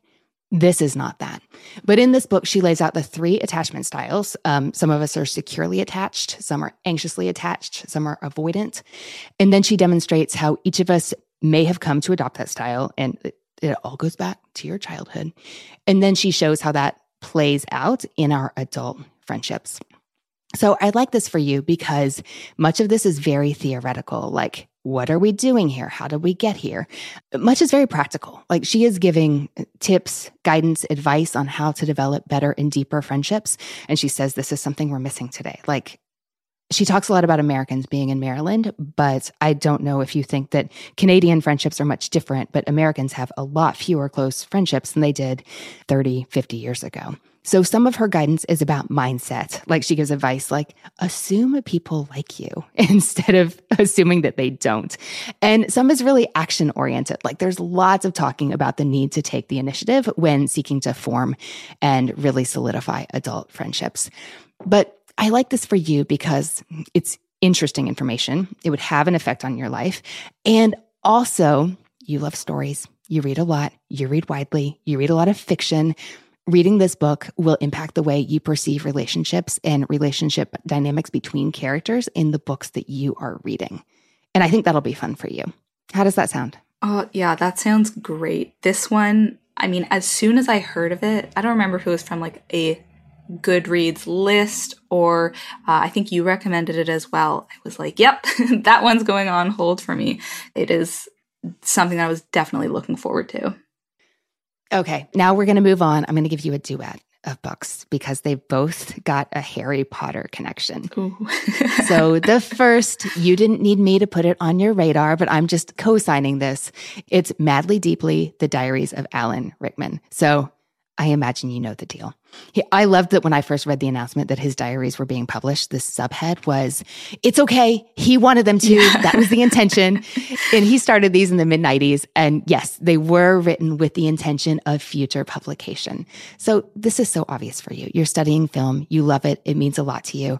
This is not that. But in this book, she lays out the three attachment styles. Um, some of us are securely attached, some are anxiously attached, some are avoidant. And then she demonstrates how each of us may have come to adopt that style. And it, it all goes back to your childhood. And then she shows how that plays out in our adult friendships. So I like this for you because much of this is very theoretical, like what are we doing here? How did we get here? Much is very practical. Like she is giving tips, guidance, advice on how to develop better and deeper friendships. And she says this is something we're missing today. Like she talks a lot about Americans being in Maryland, but I don't know if you think that Canadian friendships are much different, but Americans have a lot fewer close friendships than they did 30, 50 years ago. So some of her guidance is about mindset. Like she gives advice like assume people like you instead of assuming that they don't. And some is really action oriented. Like there's lots of talking about the need to take the initiative when seeking to form and really solidify adult friendships. But I like this for you because it's interesting information. It would have an effect on your life. And also, you love stories. You read a lot. You read widely. You read a lot of fiction. Reading this book will impact the way you perceive relationships and relationship dynamics between characters in the books that you are reading. And I think that'll be fun for you. How does that sound? Oh, yeah, that sounds great. This one, I mean, as soon as I heard of it, I don't remember if it was from like a Goodreads list, or uh, I think you recommended it as well. I was like, yep, that one's going on hold for me. It is something that I was definitely looking forward to. Okay, now we're going to move on. I'm going to give you a duet of books because they both got a Harry Potter connection. so the first, you didn't need me to put it on your radar, but I'm just co-signing this. It's Madly Deeply: The Diaries of Alan Rickman. So I imagine you know the deal. He, I loved that when I first read the announcement that his diaries were being published, the subhead was, It's okay. He wanted them to. Yeah. That was the intention. and he started these in the mid 90s. And yes, they were written with the intention of future publication. So this is so obvious for you. You're studying film, you love it, it means a lot to you.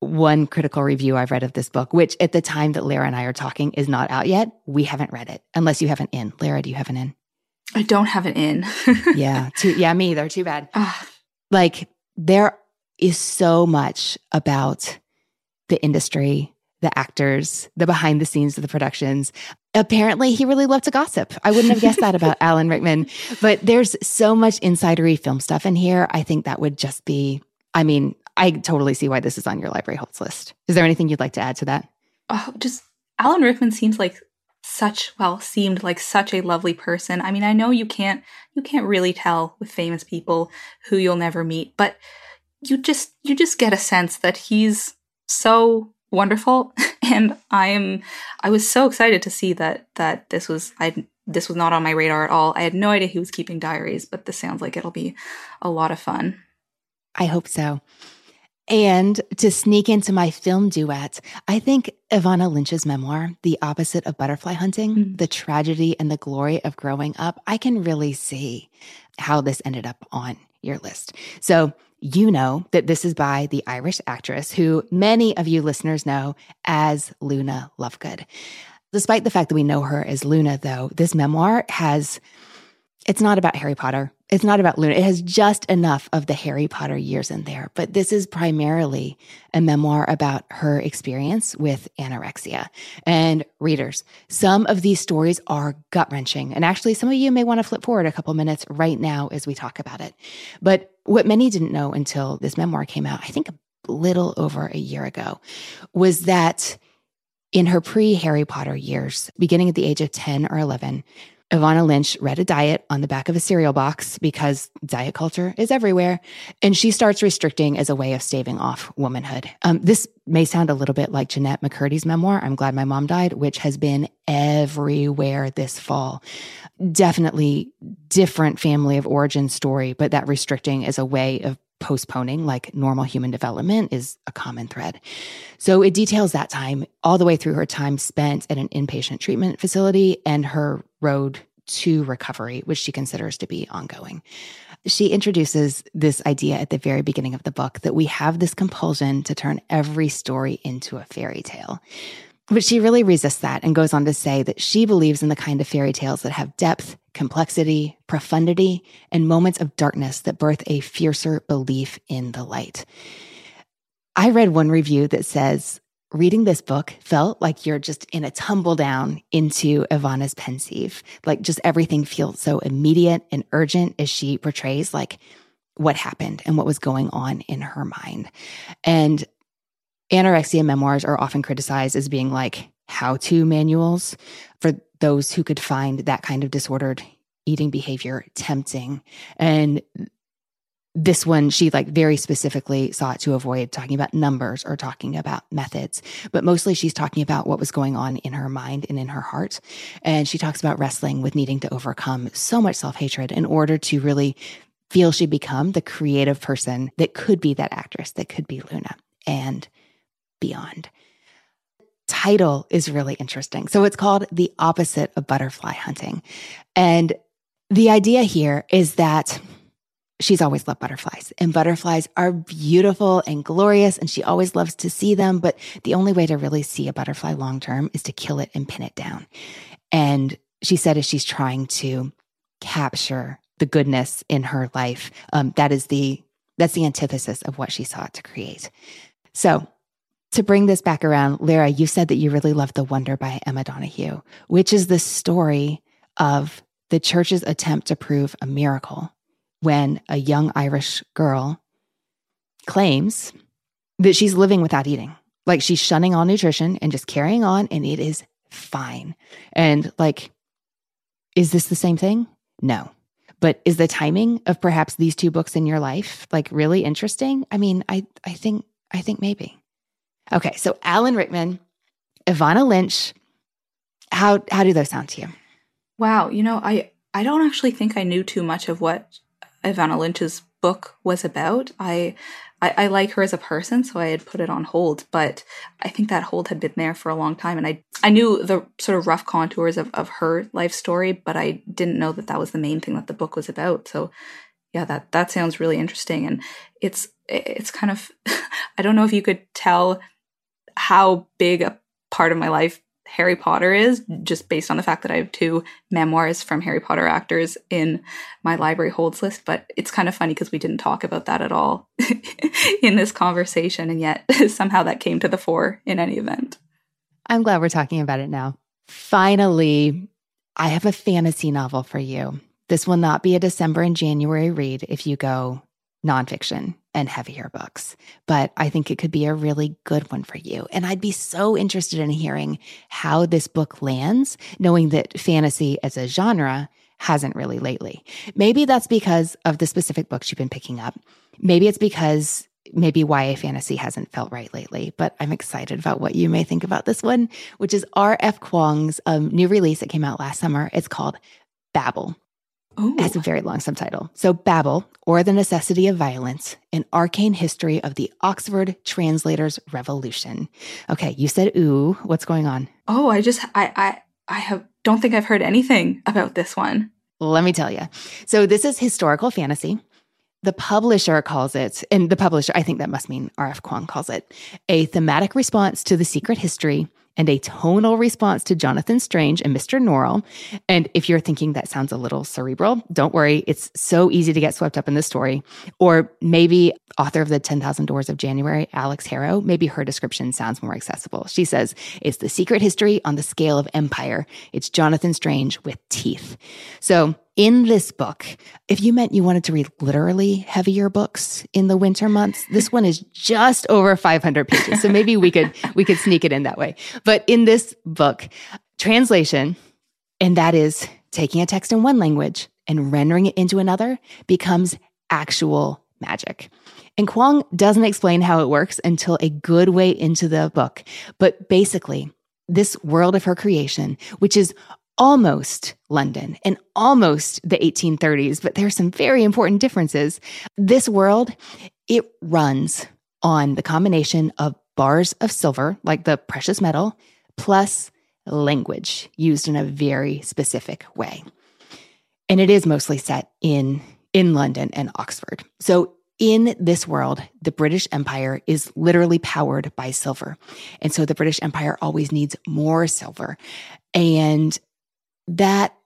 One critical review I've read of this book, which at the time that Lara and I are talking is not out yet, we haven't read it unless you have an in. Lara, do you have an in? I don't have it in. yeah, too, yeah, me either. Too bad. Ah. like there is so much about the industry, the actors, the behind the scenes of the productions. Apparently, he really loved to gossip. I wouldn't have guessed that about Alan Rickman. But there's so much insidery film stuff in here. I think that would just be. I mean, I totally see why this is on your library holds list. Is there anything you'd like to add to that? Oh, just Alan Rickman seems like such well seemed like such a lovely person. I mean, I know you can't you can't really tell with famous people who you'll never meet, but you just you just get a sense that he's so wonderful and I'm I was so excited to see that that this was I this was not on my radar at all. I had no idea he was keeping diaries, but this sounds like it'll be a lot of fun. I hope so. And to sneak into my film duet, I think Evanna Lynch's memoir, The Opposite of Butterfly Hunting, mm-hmm. the tragedy and the glory of growing up, I can really see how this ended up on your list. So you know that this is by the Irish actress who many of you listeners know as Luna Lovegood. Despite the fact that we know her as Luna, though, this memoir has, it's not about Harry Potter. It's not about Luna. It has just enough of the Harry Potter years in there, but this is primarily a memoir about her experience with anorexia. And readers, some of these stories are gut wrenching. And actually, some of you may want to flip forward a couple minutes right now as we talk about it. But what many didn't know until this memoir came out, I think a little over a year ago, was that in her pre Harry Potter years, beginning at the age of 10 or 11, Evanna Lynch read a diet on the back of a cereal box because diet culture is everywhere. And she starts restricting as a way of staving off womanhood. Um, this may sound a little bit like Jennette McCurdy's memoir, I'm Glad My Mom Died, which has been everywhere this fall. Definitely different family of origin story, but that restricting as a way of postponing like normal human development is a common thread. So it details that time all the way through her time spent at an inpatient treatment facility and her road to recovery, which she considers to be ongoing. She introduces this idea at the very beginning of the book that we have this compulsion to turn every story into a fairy tale. But she really resists that and goes on to say that she believes in the kind of fairy tales that have depth, complexity, profundity, and moments of darkness that birth a fiercer belief in the light. I read one review that says, reading this book felt like you're just in a tumble down into Evanna's Pensieve. Like just everything feels so immediate and urgent as she portrays like what happened and what was going on in her mind. And anorexia memoirs are often criticized as being like how to manuals for those who could find that kind of disordered eating behavior tempting. And this one she like very specifically sought to avoid talking about numbers or talking about methods but mostly she's talking about what was going on in her mind and in her heart. And she talks about wrestling with needing to overcome so much self-hatred in order to really feel she become the creative person that could be that actress that could be luna and beyond. Title is really interesting. So it's called the opposite of butterfly hunting. And the idea here is that she's always loved butterflies and butterflies are beautiful and glorious and she always loves to see them but the only way to really see a butterfly long term is to kill it and pin it down. And she said as she's trying to capture the goodness in her life um, that is the that's the antithesis of what she sought to create. So to bring this back around lara you said that you really loved the wonder by emma donoghue which is the story of the church's attempt to prove a miracle when a young Irish girl claims that she's living without eating. Like she's shunning all nutrition and just carrying on, and it is fine. And like, is this the same thing? No. But is the timing of perhaps these two books in your life like really interesting? I mean, I I think I think maybe. Okay, so Alan Rickman, Evanna Lynch, how how do those sound to you? Wow, you know, I I don't actually think I knew too much of what Evanna Lynch's book was about. I, I, I like her as a person, so I had put it on hold. But I think that hold had been there for a long time, and I I knew the sort of rough contours of of her life story, but I didn't know that that was the main thing that the book was about. So yeah, that that sounds really interesting, and it's it's kind of I don't know if you could tell how big a part of my life Harry Potter is, just based on the fact that I have two memoirs from Harry Potter actors in my library holds list. But it's kind of funny because we didn't talk about that at all in this conversation. And yet somehow that came to the fore in any event. I'm glad we're talking about it now. Finally, I have a fantasy novel for you. This will not be a December and January read if you go nonfiction and heavier books, but I think it could be a really good one for you. And I'd be so interested in hearing how this book lands, knowing that fantasy as a genre hasn't really lately. Maybe that's because of the specific books you've been picking up. Maybe it's because maybe YA fantasy hasn't felt right lately, but I'm excited about what you may think about this one, which is R.F. Kuang's um, new release that came out last summer. It's called Babel. Ooh. Has a very long subtitle. So, Babel, or the Necessity of Violence, an arcane history of the Oxford Translators Revolution. Okay, you said ooh. What's going on? Oh, I just, I, I, I have, don't think I've heard anything about this one. Let me tell you. So, this is historical fantasy. The publisher calls it, and the publisher, I think that must mean R.F. Kuang calls it, a thematic response to the secret history and a tonal response to Jonathan Strange and Mr. Norrell. And if you're thinking that sounds a little cerebral, don't worry. It's so easy to get swept up in the story. Or maybe author of the 10,000 Doors of January, Alix Harrow, maybe her description sounds more accessible. She says, it's the secret history on the scale of empire. It's Jonathan Strange with teeth. So in this book, if you meant you wanted to read literally heavier books in the winter months, this one is just over 500 pages. So maybe we could we could sneak it in that way. But in this book, translation, and that is taking a text in one language and rendering it into another becomes actual magic. And Kuang doesn't explain how it works until a good way into the book. But basically, this world of her creation, which is almost London and almost the 1830s, but there are some very important differences. This world, it runs on the combination of bars of silver, like the precious metal, plus language used in a very specific way. And it is mostly set in in London and Oxford. So in this world, the British Empire is literally powered by silver. And so the British Empire always needs more silver. And that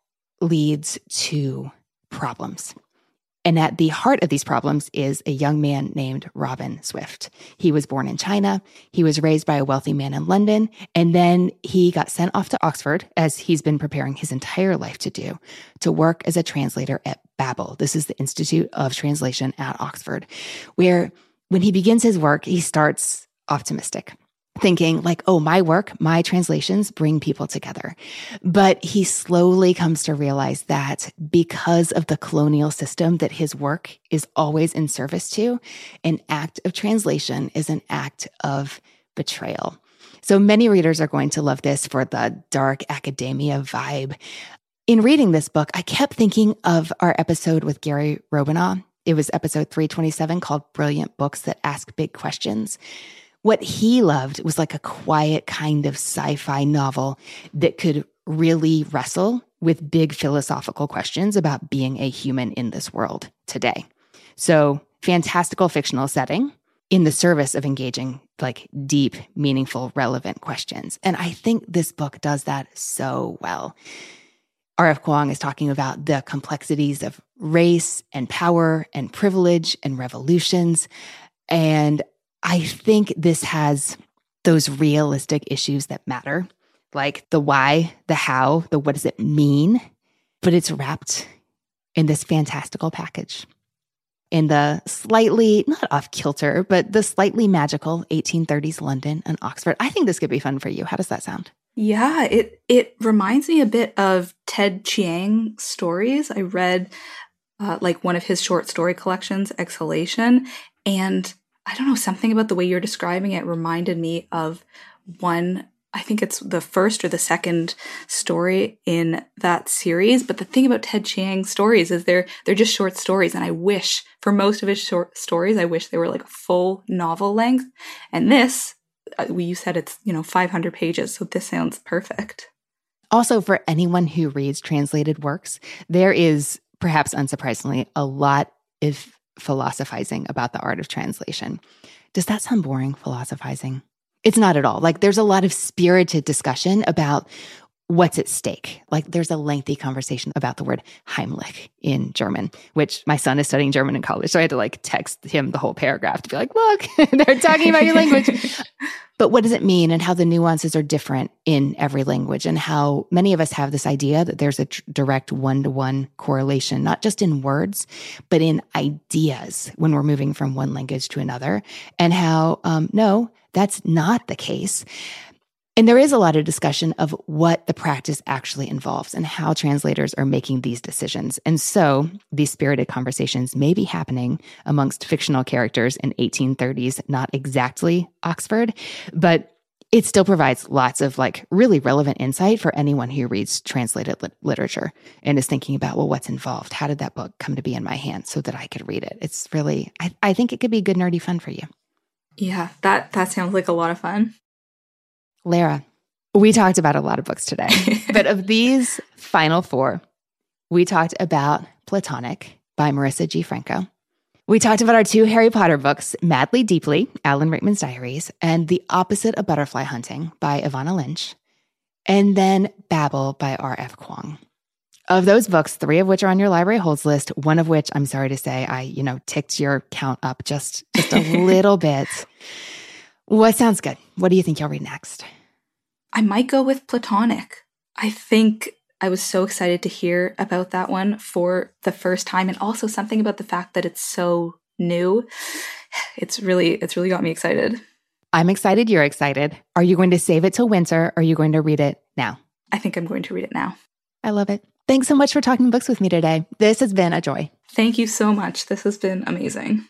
leads to problems. And at the heart of these problems is a young man named Robin Swift. He was born in China. He was raised by a wealthy man in London. And then he got sent off to Oxford, as he's been preparing his entire life to do, to work as a translator at Babel. This is the Institute of Translation at Oxford, where when he begins his work, he starts optimistic thinking like, oh, my work, my translations bring people together. But he slowly comes to realize that because of the colonial system that his work is always in service to, an act of translation is an act of betrayal. So many readers are going to love this for the dark academia vibe. In reading this book, I kept thinking of our episode with Gary Robinaugh. It was episode 327 called Brilliant Books That Ask Big Questions. What he loved was like a quiet kind of sci fi novel that could really wrestle with big philosophical questions about being a human in this world today. So, fantastical fictional setting in the service of engaging like deep, meaningful, relevant questions. And I think this book does that so well. R.F. Kuang is talking about the complexities of race and power and privilege and revolutions. And I think this has those realistic issues that matter, like the why, the how, the what does it mean, but it's wrapped in this fantastical package. In the slightly, not off kilter, but the slightly magical 1830s London and Oxford. I think this could be fun for you. How does that sound? Yeah, it it reminds me a bit of Ted Chiang stories. I read uh, like one of his short story collections, Exhalation, and I don't know, something about the way you're describing it reminded me of one I think it's the first or the second story in that series. But the thing about Ted Chiang's stories is they're they're just short stories, and I wish for most of his short stories, I wish they were like full novel length. And this, uh, you said it's you know 500 pages, so this sounds perfect. Also, for anyone who reads translated works, there is perhaps unsurprisingly a lot of philosophizing about the art of translation. Does that sound boring, philosophizing? It's not at all. Like there's a lot of spirited discussion about what's at stake. Like there's a lengthy conversation about the word Heimlich in German, which my son is studying German in college. So I had to like text him the whole paragraph to be like, look, they're talking about your language. but what does it mean and how the nuances are different in every language and how many of us have this idea that there's a tr- direct one to one correlation, not just in words, but in ideas when we're moving from one language to another and how, um, no, that's not the case. And there is a lot of discussion of what the practice actually involves and how translators are making these decisions. And so these spirited conversations may be happening amongst fictional characters in 1830s, not exactly Oxford, but it still provides lots of like really relevant insight for anyone who reads translated lit- literature and is thinking about, well, what's involved? How did that book come to be in my hands so that I could read it? It's really, I, I think it could be good, nerdy fun for you. Yeah, that that sounds like a lot of fun. Lara, we talked about a lot of books today, but of these final four, we talked about Platonic by Marissa G. Franco. We talked about our two Harry Potter books, Madly Deeply, Alan Rickman's Diaries, and The Opposite of Butterfly Hunting by Evanna Lynch, and then Babel by R.F. Kuang. Of those books, three of which are on your library holds list, one of which I'm sorry to say, I, you know, ticked your count up just just a little bit. What sounds good? What do you think you'll read next? I might go with Platonic. I think I was so excited to hear about that one for the first time and also something about the fact that it's so new. It's really it's really got me excited. I'm excited, you're excited. Are you going to save it till winter or are you going to read it now? I think I'm going to read it now. I love it. Thanks so much for talking books with me today. This has been a joy. Thank you so much. This has been amazing.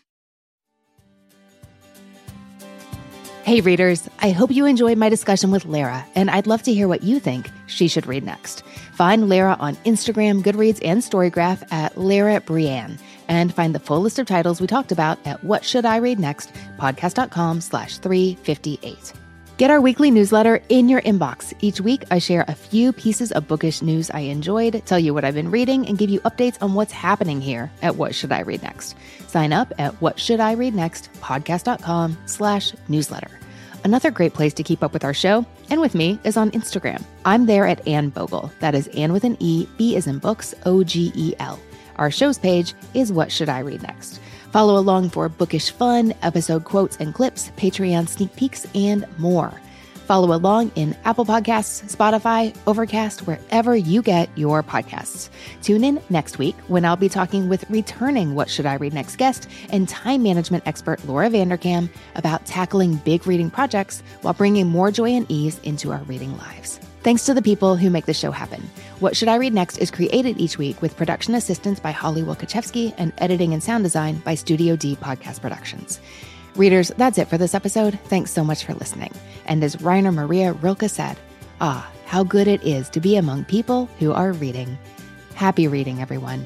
Hey, readers, I hope you enjoyed my discussion with Lara, and I'd love to hear what you think she should read next. Find Lara on Instagram, Goodreads, and Storygraph at Lara Brianne, and find the full list of titles we talked about at What Should I Read Next, podcast.com slash 358. Get our weekly newsletter in your inbox. Each week, I share a few pieces of bookish news I enjoyed, tell you what I've been reading, and give you updates on what's happening here at What Should I Read Next. Sign up at What Should I Read Next podcast.com slash newsletter. Another great place to keep up with our show and with me is on Instagram. I'm there at Anne Bogel. That is Anne with an E, B is in books, O G E L. Our show's page is What Should I Read Next. Follow along for bookish fun, episode quotes and clips, Patreon sneak peeks, and more. Follow along in Apple Podcasts, Spotify, Overcast, wherever you get your podcasts. Tune in next week when I'll be talking with returning What Should I Read Next guest and time management expert Laura Vanderkam about tackling big reading projects while bringing more joy and ease into our reading lives. Thanks to the people who make the show happen. What Should I Read Next is created each week with production assistance by Holly Wielkoszewski and editing and sound design by Studio D Podcast Productions. Readers, that's it for this episode. Thanks so much for listening. And as Rainer Maria Rilke said, ah, how good it is to be among people who are reading. Happy reading, everyone.